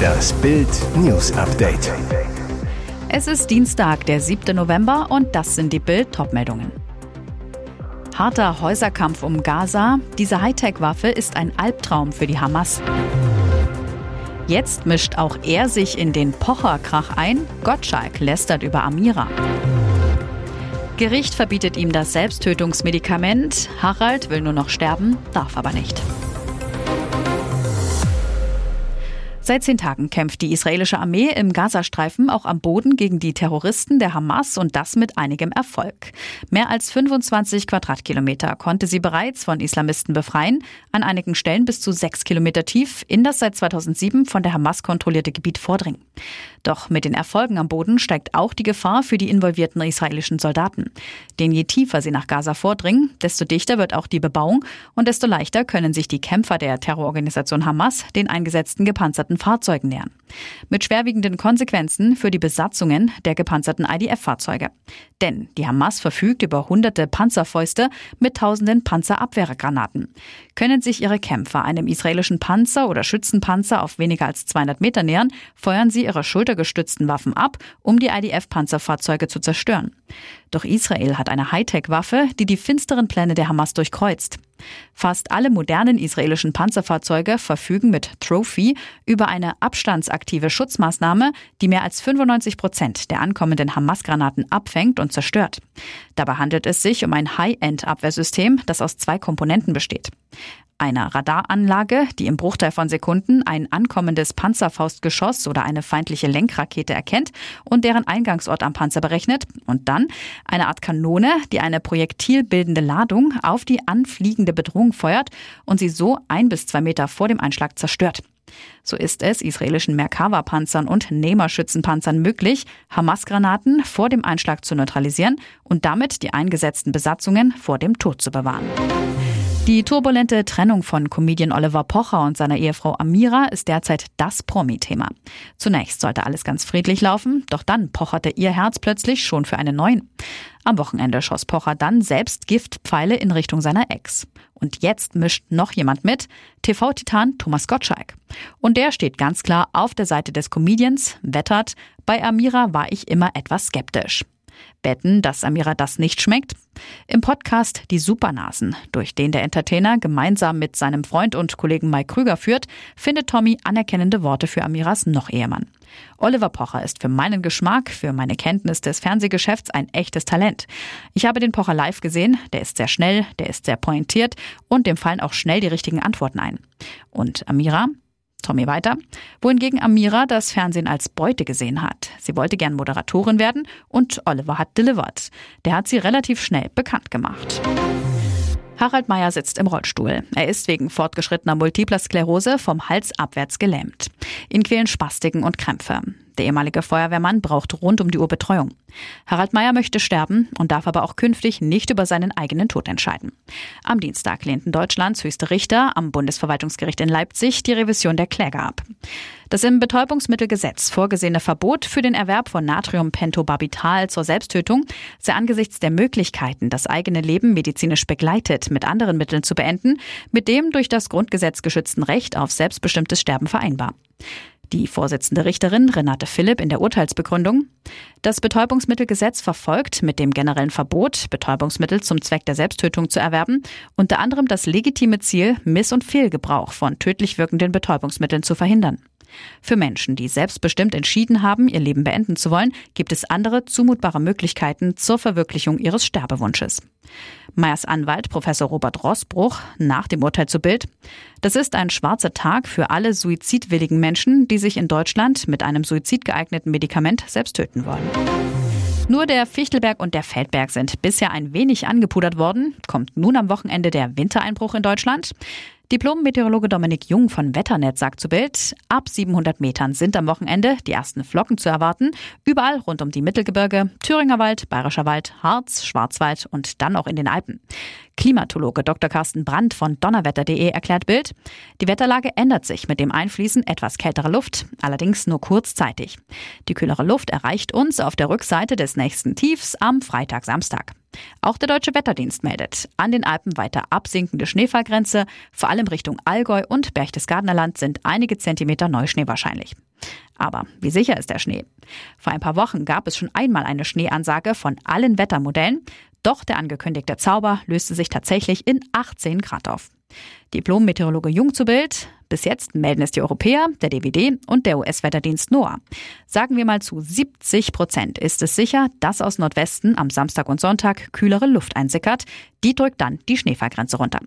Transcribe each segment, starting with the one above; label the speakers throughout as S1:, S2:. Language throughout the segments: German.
S1: Das Bild News Update.
S2: Es ist Dienstag, der 7. November und das sind die Bild Topmeldungen. Harter Häuserkampf um Gaza. Diese Hightech-Waffe ist ein Albtraum für die Hamas. Jetzt mischt auch er sich in den Pocher-Krach ein. Gottschalk lästert über Amira. Gericht verbietet ihm das Selbsttötungsmedikament. Harald will nur noch sterben, darf aber nicht. Seit zehn Tagen kämpft die israelische Armee im Gazastreifen auch am Boden gegen die Terroristen der Hamas und das mit einigem Erfolg. Mehr als 25 Quadratkilometer konnte sie bereits von Islamisten befreien, an einigen Stellen bis zu sechs Kilometer tief in das seit 2007 von der Hamas kontrollierte Gebiet vordringen. Doch mit den Erfolgen am Boden steigt auch die Gefahr für die involvierten israelischen Soldaten. Denn je tiefer sie nach Gaza vordringen, desto dichter wird auch die Bebauung und desto leichter können sich die Kämpfer der Terrororganisation Hamas den eingesetzten gepanzerten Fahrzeugen nähern. Mit schwerwiegenden Konsequenzen für die Besatzungen der gepanzerten IDF-Fahrzeuge. Denn die Hamas verfügt über hunderte Panzerfäuste mit tausenden Panzerabwehrgranaten. Können sich ihre Kämpfer einem israelischen Panzer oder Schützenpanzer auf weniger als 200 Meter nähern, feuern sie ihre schultergestützten Waffen ab, um die IDF-Panzerfahrzeuge zu zerstören. Doch Israel hat eine Hightech-Waffe, die die finsteren Pläne der Hamas durchkreuzt. Fast alle modernen israelischen Panzerfahrzeuge verfügen mit Trophy über eine abstandsaktive Schutzmaßnahme, die mehr als 95 Prozent der ankommenden Hamas-Granaten abfängt und zerstört. Dabei handelt es sich um ein High-End-Abwehrsystem, das aus zwei Komponenten besteht einer Radaranlage, die im Bruchteil von Sekunden ein ankommendes Panzerfaustgeschoss oder eine feindliche Lenkrakete erkennt und deren Eingangsort am Panzer berechnet, und dann eine Art Kanone, die eine projektilbildende Ladung auf die anfliegende Bedrohung feuert und sie so ein bis zwei Meter vor dem Einschlag zerstört. So ist es israelischen Merkava-Panzern und Nehmer-Schützenpanzern möglich, Hamas-Granaten vor dem Einschlag zu neutralisieren und damit die eingesetzten Besatzungen vor dem Tod zu bewahren. Die turbulente Trennung von Comedian Oliver Pocher und seiner Ehefrau Amira ist derzeit das Promi-Thema. Zunächst sollte alles ganz friedlich laufen, doch dann pocherte ihr Herz plötzlich schon für einen neuen. Am Wochenende schoss Pocher dann selbst Giftpfeile in Richtung seiner Ex. Und jetzt mischt noch jemand mit, TV-Titan Thomas Gottschalk. Und der steht ganz klar auf der Seite des Comedians, wettert, bei Amira war ich immer etwas skeptisch. Betten, dass Amira das nicht schmeckt? Im Podcast Die Supernasen, durch den der Entertainer gemeinsam mit seinem Freund und Kollegen Mike Krüger führt, findet Tommy anerkennende Worte für Amiras Noch-Ehemann. Oliver Pocher ist für meinen Geschmack, für meine Kenntnis des Fernsehgeschäfts ein echtes Talent. Ich habe den Pocher live gesehen, der ist sehr schnell, der ist sehr pointiert und dem fallen auch schnell die richtigen Antworten ein. Und Amira, Tommy weiter. Wohingegen Amira das Fernsehen als Beute gesehen hat. Sie wollte gern Moderatorin werden und Oliver hat delivered. Der hat sie relativ schnell bekannt gemacht. Harald Meyer sitzt im Rollstuhl. Er ist wegen fortgeschrittener Multipler Sklerose vom Hals abwärts gelähmt. Ihn quälen Spastiken und Krämpfe. Der ehemalige Feuerwehrmann braucht rund um die Uhr Betreuung. Harald Meyer möchte sterben und darf aber auch künftig nicht über seinen eigenen Tod entscheiden. Am Dienstag lehnten Deutschlands höchste Richter am Bundesverwaltungsgericht in Leipzig die Revision der Kläger ab. Das im Betäubungsmittelgesetz vorgesehene Verbot für den Erwerb von Natriumpentobarbital zur Selbsttötung sei angesichts der Möglichkeiten, das eigene Leben medizinisch begleitet mit anderen Mitteln zu beenden, mit dem durch das Grundgesetz geschützten Recht auf selbstbestimmtes Sterben vereinbar. Die Vorsitzende Richterin Renate Philipp in der Urteilsbegründung. Das Betäubungsmittelgesetz verfolgt mit dem generellen Verbot, Betäubungsmittel zum Zweck der Selbsttötung zu erwerben, unter anderem das legitime Ziel, Miss- und Fehlgebrauch von tödlich wirkenden Betäubungsmitteln zu verhindern. Für Menschen, die selbstbestimmt entschieden haben, ihr Leben beenden zu wollen, gibt es andere zumutbare Möglichkeiten zur Verwirklichung ihres Sterbewunsches. Meyers Anwalt Professor Robert Rossbruch nach dem Urteil zu Bild. Das ist ein schwarzer Tag für alle suizidwilligen Menschen, die sich in Deutschland mit einem suizidgeeigneten Medikament selbst töten wollen. Nur der Fichtelberg und der Feldberg sind bisher ein wenig angepudert worden. Kommt nun am Wochenende der Wintereinbruch in Deutschland? Diplom-Meteorologe Dominik Jung von Wetternet sagt zu Bild, ab 700 Metern sind am Wochenende die ersten Flocken zu erwarten. Überall rund um die Mittelgebirge, Thüringer Wald, Bayerischer Wald, Harz, Schwarzwald und dann auch in den Alpen. Klimatologe Dr. Carsten Brandt von donnerwetter.de erklärt Bild, die Wetterlage ändert sich mit dem Einfließen etwas kälterer Luft, allerdings nur kurzzeitig. Die kühlere Luft erreicht uns auf der Rückseite des nächsten Tiefs am Freitag, Samstag. Auch der Deutsche Wetterdienst meldet, an den Alpen weiter absinkende Schneefallgrenze, vor allem Richtung Allgäu und Berchtesgadener Land sind einige Zentimeter Neuschnee wahrscheinlich. Aber wie sicher ist der Schnee? Vor ein paar Wochen gab es schon einmal eine Schneeansage von allen Wettermodellen, doch der angekündigte Zauber löste sich tatsächlich in 18 Grad auf. Diplom-Meteorologe Jung zu Bild. Bis jetzt melden es die Europäer, der DWD und der US-Wetterdienst NOAA. Sagen wir mal zu 70 Prozent ist es sicher, dass aus Nordwesten am Samstag und Sonntag kühlere Luft einsickert. Die drückt dann die Schneefallgrenze runter.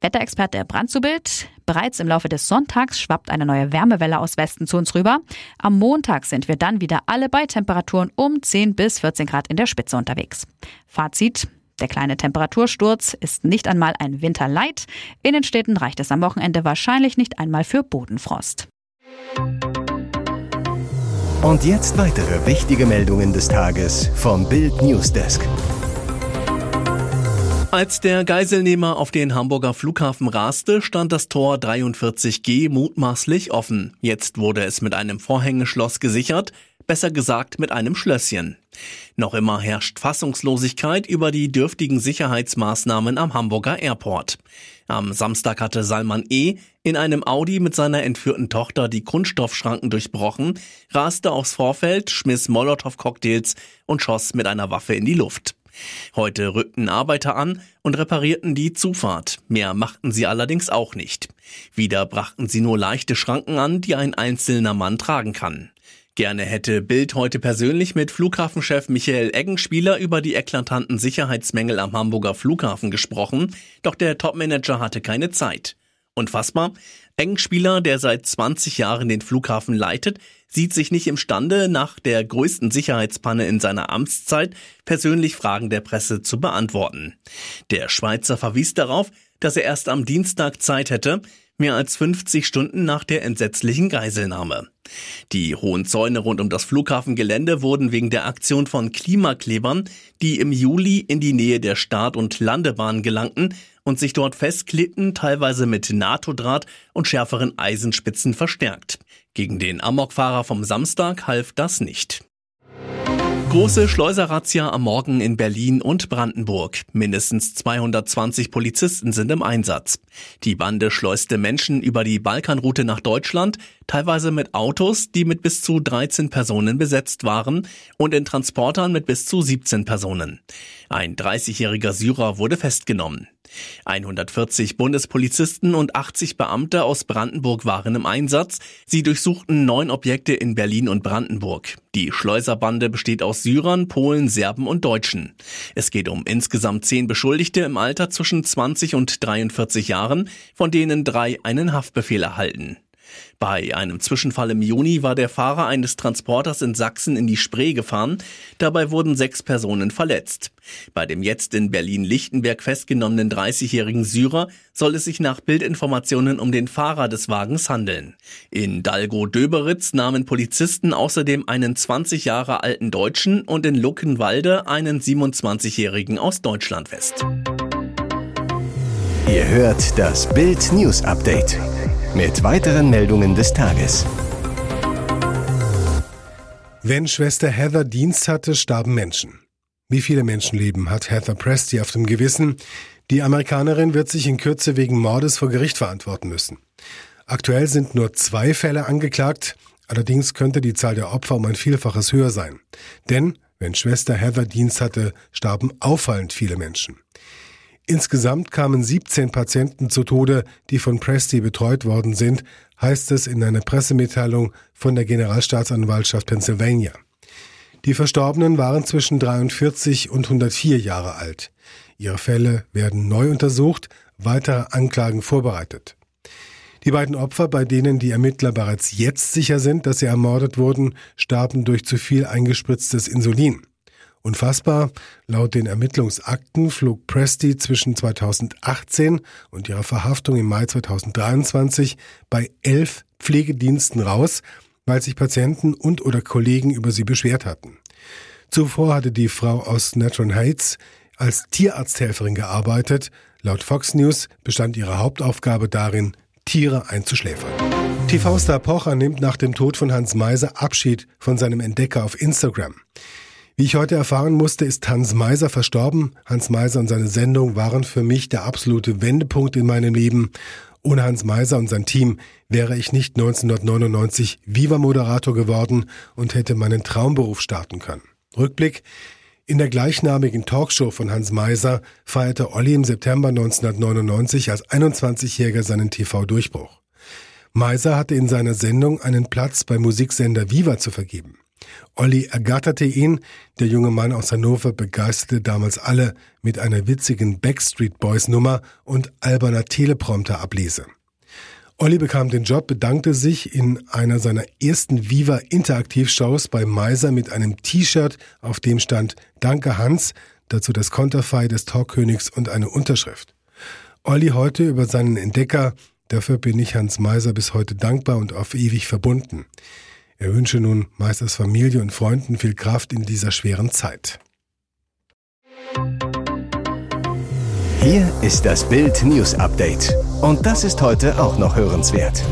S2: Wetterexperte Brand zu Bild. Bereits im Laufe des Sonntags schwappt eine neue Wärmewelle aus Westen zu uns rüber. Am Montag sind wir dann wieder alle bei Temperaturen um 10 bis 14 Grad in der Spitze unterwegs. Fazit. Der kleine Temperatursturz ist nicht einmal ein Winterleid. In den Städten reicht es am Wochenende wahrscheinlich nicht einmal für Bodenfrost.
S1: Und jetzt weitere wichtige Meldungen des Tages vom Bild Newsdesk.
S3: Als der Geiselnehmer auf den Hamburger Flughafen raste, stand das Tor 43G mutmaßlich offen. Jetzt wurde es mit einem Vorhängeschloss gesichert besser gesagt mit einem Schlösschen. Noch immer herrscht Fassungslosigkeit über die dürftigen Sicherheitsmaßnahmen am Hamburger Airport. Am Samstag hatte Salman E. in einem Audi mit seiner entführten Tochter die Kunststoffschranken durchbrochen, raste aufs Vorfeld, schmiss Molotow-Cocktails und schoss mit einer Waffe in die Luft. Heute rückten Arbeiter an und reparierten die Zufahrt. Mehr machten sie allerdings auch nicht. Wieder brachten sie nur leichte Schranken an, die ein einzelner Mann tragen kann. Gerne hätte Bild heute persönlich mit Flughafenchef Michael Eggenspieler über die eklatanten Sicherheitsmängel am Hamburger Flughafen gesprochen, doch der Topmanager hatte keine Zeit. Unfassbar. Eggenspieler, der seit 20 Jahren den Flughafen leitet, sieht sich nicht imstande, nach der größten Sicherheitspanne in seiner Amtszeit persönlich Fragen der Presse zu beantworten. Der Schweizer verwies darauf, dass er erst am Dienstag Zeit hätte, mehr als 50 Stunden nach der entsetzlichen Geiselnahme. Die hohen Zäune rund um das Flughafengelände wurden wegen der Aktion von Klimaklebern, die im Juli in die Nähe der Start- und Landebahn gelangten und sich dort festklebten, teilweise mit NATO-Draht und schärferen Eisenspitzen verstärkt. Gegen den Amokfahrer vom Samstag half das nicht. Große Schleuserrazzia am Morgen in Berlin und Brandenburg. Mindestens 220 Polizisten sind im Einsatz. Die Bande schleuste Menschen über die Balkanroute nach Deutschland, teilweise mit Autos, die mit bis zu 13 Personen besetzt waren und in Transportern mit bis zu 17 Personen. Ein 30-jähriger Syrer wurde festgenommen. 140 Bundespolizisten und 80 Beamte aus Brandenburg waren im Einsatz. Sie durchsuchten neun Objekte in Berlin und Brandenburg. Die Schleuserbande besteht aus Syrern, Polen, Serben und Deutschen. Es geht um insgesamt zehn Beschuldigte im Alter zwischen 20 und 43 Jahren, von denen drei einen Haftbefehl erhalten. Bei einem Zwischenfall im Juni war der Fahrer eines Transporters in Sachsen in die Spree gefahren. Dabei wurden sechs Personen verletzt. Bei dem jetzt in Berlin-Lichtenberg festgenommenen 30-jährigen Syrer soll es sich nach Bildinformationen um den Fahrer des Wagens handeln. In Dalgo-Döberitz nahmen Polizisten außerdem einen 20 Jahre alten Deutschen und in Luckenwalde einen 27-jährigen aus Deutschland fest.
S1: Ihr hört das Bild News Update mit weiteren Meldungen des Tages.
S4: Wenn Schwester Heather Dienst hatte, starben Menschen. Wie viele Menschenleben hat Heather Presti auf dem Gewissen? Die Amerikanerin wird sich in Kürze wegen Mordes vor Gericht verantworten müssen. Aktuell sind nur zwei Fälle angeklagt, allerdings könnte die Zahl der Opfer um ein Vielfaches höher sein. Denn wenn Schwester Heather Dienst hatte, starben auffallend viele Menschen. Insgesamt kamen 17 Patienten zu Tode, die von Presti betreut worden sind, heißt es in einer Pressemitteilung von der Generalstaatsanwaltschaft Pennsylvania. Die Verstorbenen waren zwischen 43 und 104 Jahre alt. Ihre Fälle werden neu untersucht, weitere Anklagen vorbereitet. Die beiden Opfer, bei denen die Ermittler bereits jetzt sicher sind, dass sie ermordet wurden, starben durch zu viel eingespritztes Insulin. Unfassbar, laut den Ermittlungsakten flog Presti zwischen 2018 und ihrer Verhaftung im Mai 2023 bei elf Pflegediensten raus, weil sich Patienten und oder Kollegen über sie beschwert hatten. Zuvor hatte die Frau aus Natron Heights als Tierarzthelferin gearbeitet. Laut Fox News bestand ihre Hauptaufgabe darin, Tiere einzuschläfern. TV-Star Pocher nimmt nach dem Tod von Hans Meiser Abschied von seinem Entdecker auf Instagram. Wie ich heute erfahren musste, ist Hans Meiser verstorben. Hans Meiser und seine Sendung waren für mich der absolute Wendepunkt in meinem Leben. Ohne Hans Meiser und sein Team wäre ich nicht 1999 Viva-Moderator geworden und hätte meinen Traumberuf starten können. Rückblick. In der gleichnamigen Talkshow von Hans Meiser feierte Olli im September 1999 als 21-Jähriger seinen TV-Durchbruch. Meiser hatte in seiner Sendung einen Platz beim Musiksender Viva zu vergeben. Olli ergatterte ihn, der junge Mann aus Hannover begeisterte damals alle mit einer witzigen Backstreet Boys Nummer und alberner Teleprompter-Ablese. Olli bekam den Job, bedankte sich in einer seiner ersten Viva Interaktivshows bei Meiser mit einem T-Shirt, auf dem stand Danke Hans, dazu das Konterfei des Talkkönigs und eine Unterschrift. Olli heute über seinen Entdecker, dafür bin ich Hans Meiser bis heute dankbar und auf ewig verbunden. Er wünsche nun Meisters Familie und Freunden viel Kraft in dieser schweren Zeit.
S1: Hier ist das Bild News Update. Und das ist heute auch noch hörenswert.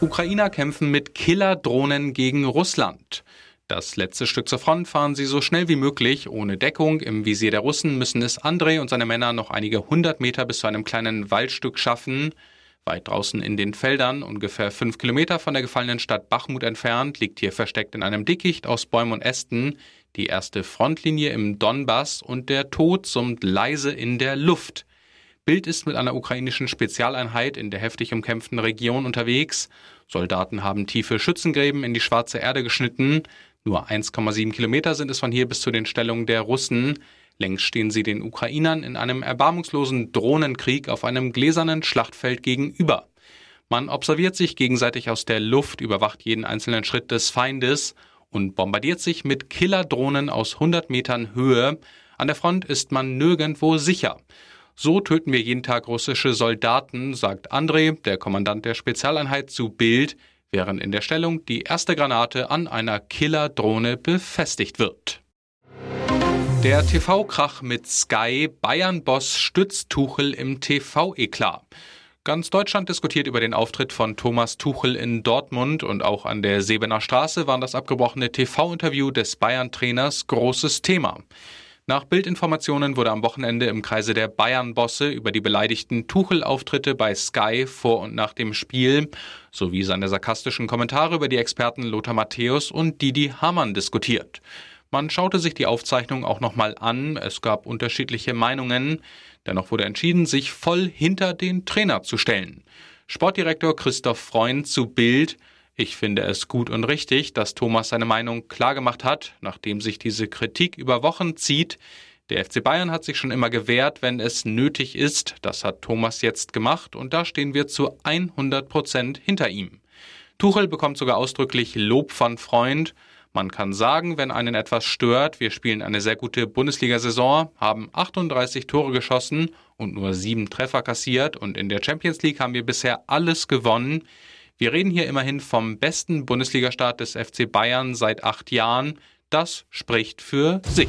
S5: Ukrainer kämpfen mit Killerdrohnen gegen Russland. Das letzte Stück zur Front fahren sie so schnell wie möglich, ohne Deckung. Im Visier der Russen müssen es André und seine Männer noch einige hundert Meter bis zu einem kleinen Waldstück schaffen. Weit draußen in den Feldern, ungefähr fünf Kilometer von der gefallenen Stadt Bachmut entfernt, liegt hier versteckt in einem Dickicht aus Bäumen und Ästen die erste Frontlinie im Donbass und der Tod summt leise in der Luft. Bild ist mit einer ukrainischen Spezialeinheit in der heftig umkämpften Region unterwegs. Soldaten haben tiefe Schützengräben in die schwarze Erde geschnitten. Nur 1,7 Kilometer sind es von hier bis zu den Stellungen der Russen. Längst stehen sie den Ukrainern in einem erbarmungslosen Drohnenkrieg auf einem gläsernen Schlachtfeld gegenüber. Man observiert sich gegenseitig aus der Luft, überwacht jeden einzelnen Schritt des Feindes und bombardiert sich mit Killerdrohnen aus 100 Metern Höhe. An der Front ist man nirgendwo sicher. So töten wir jeden Tag russische Soldaten, sagt André, der Kommandant der Spezialeinheit zu Bild, während in der Stellung die erste Granate an einer Killerdrohne befestigt wird. Der TV-Krach mit Sky, Bayern-Boss stützt Tuchel im TV-Eklat. Ganz Deutschland diskutiert über den Auftritt von Thomas Tuchel in Dortmund und auch an der Sebener Straße war das abgebrochene TV-Interview des Bayern-Trainers großes Thema. Nach Bildinformationen wurde am Wochenende im Kreise der Bayern-Bosse über die beleidigten Tuchel-Auftritte bei Sky vor und nach dem Spiel sowie seine sarkastischen Kommentare über die Experten Lothar Matthäus und Didi Hamann diskutiert. Man schaute sich die Aufzeichnung auch nochmal an. Es gab unterschiedliche Meinungen. Dennoch wurde entschieden, sich voll hinter den Trainer zu stellen. Sportdirektor Christoph Freund zu Bild. Ich finde es gut und richtig, dass Thomas seine Meinung klargemacht hat, nachdem sich diese Kritik über Wochen zieht. Der FC Bayern hat sich schon immer gewehrt, wenn es nötig ist. Das hat Thomas jetzt gemacht und da stehen wir zu 100 Prozent hinter ihm. Tuchel bekommt sogar ausdrücklich Lob von Freund. Man kann sagen, wenn einen etwas stört, wir spielen eine sehr gute Bundesliga-Saison, haben 38 Tore geschossen und nur sieben Treffer kassiert und in der Champions League haben wir bisher alles gewonnen. Wir reden hier immerhin vom besten Bundesligastart des FC Bayern seit acht Jahren. Das spricht für sich.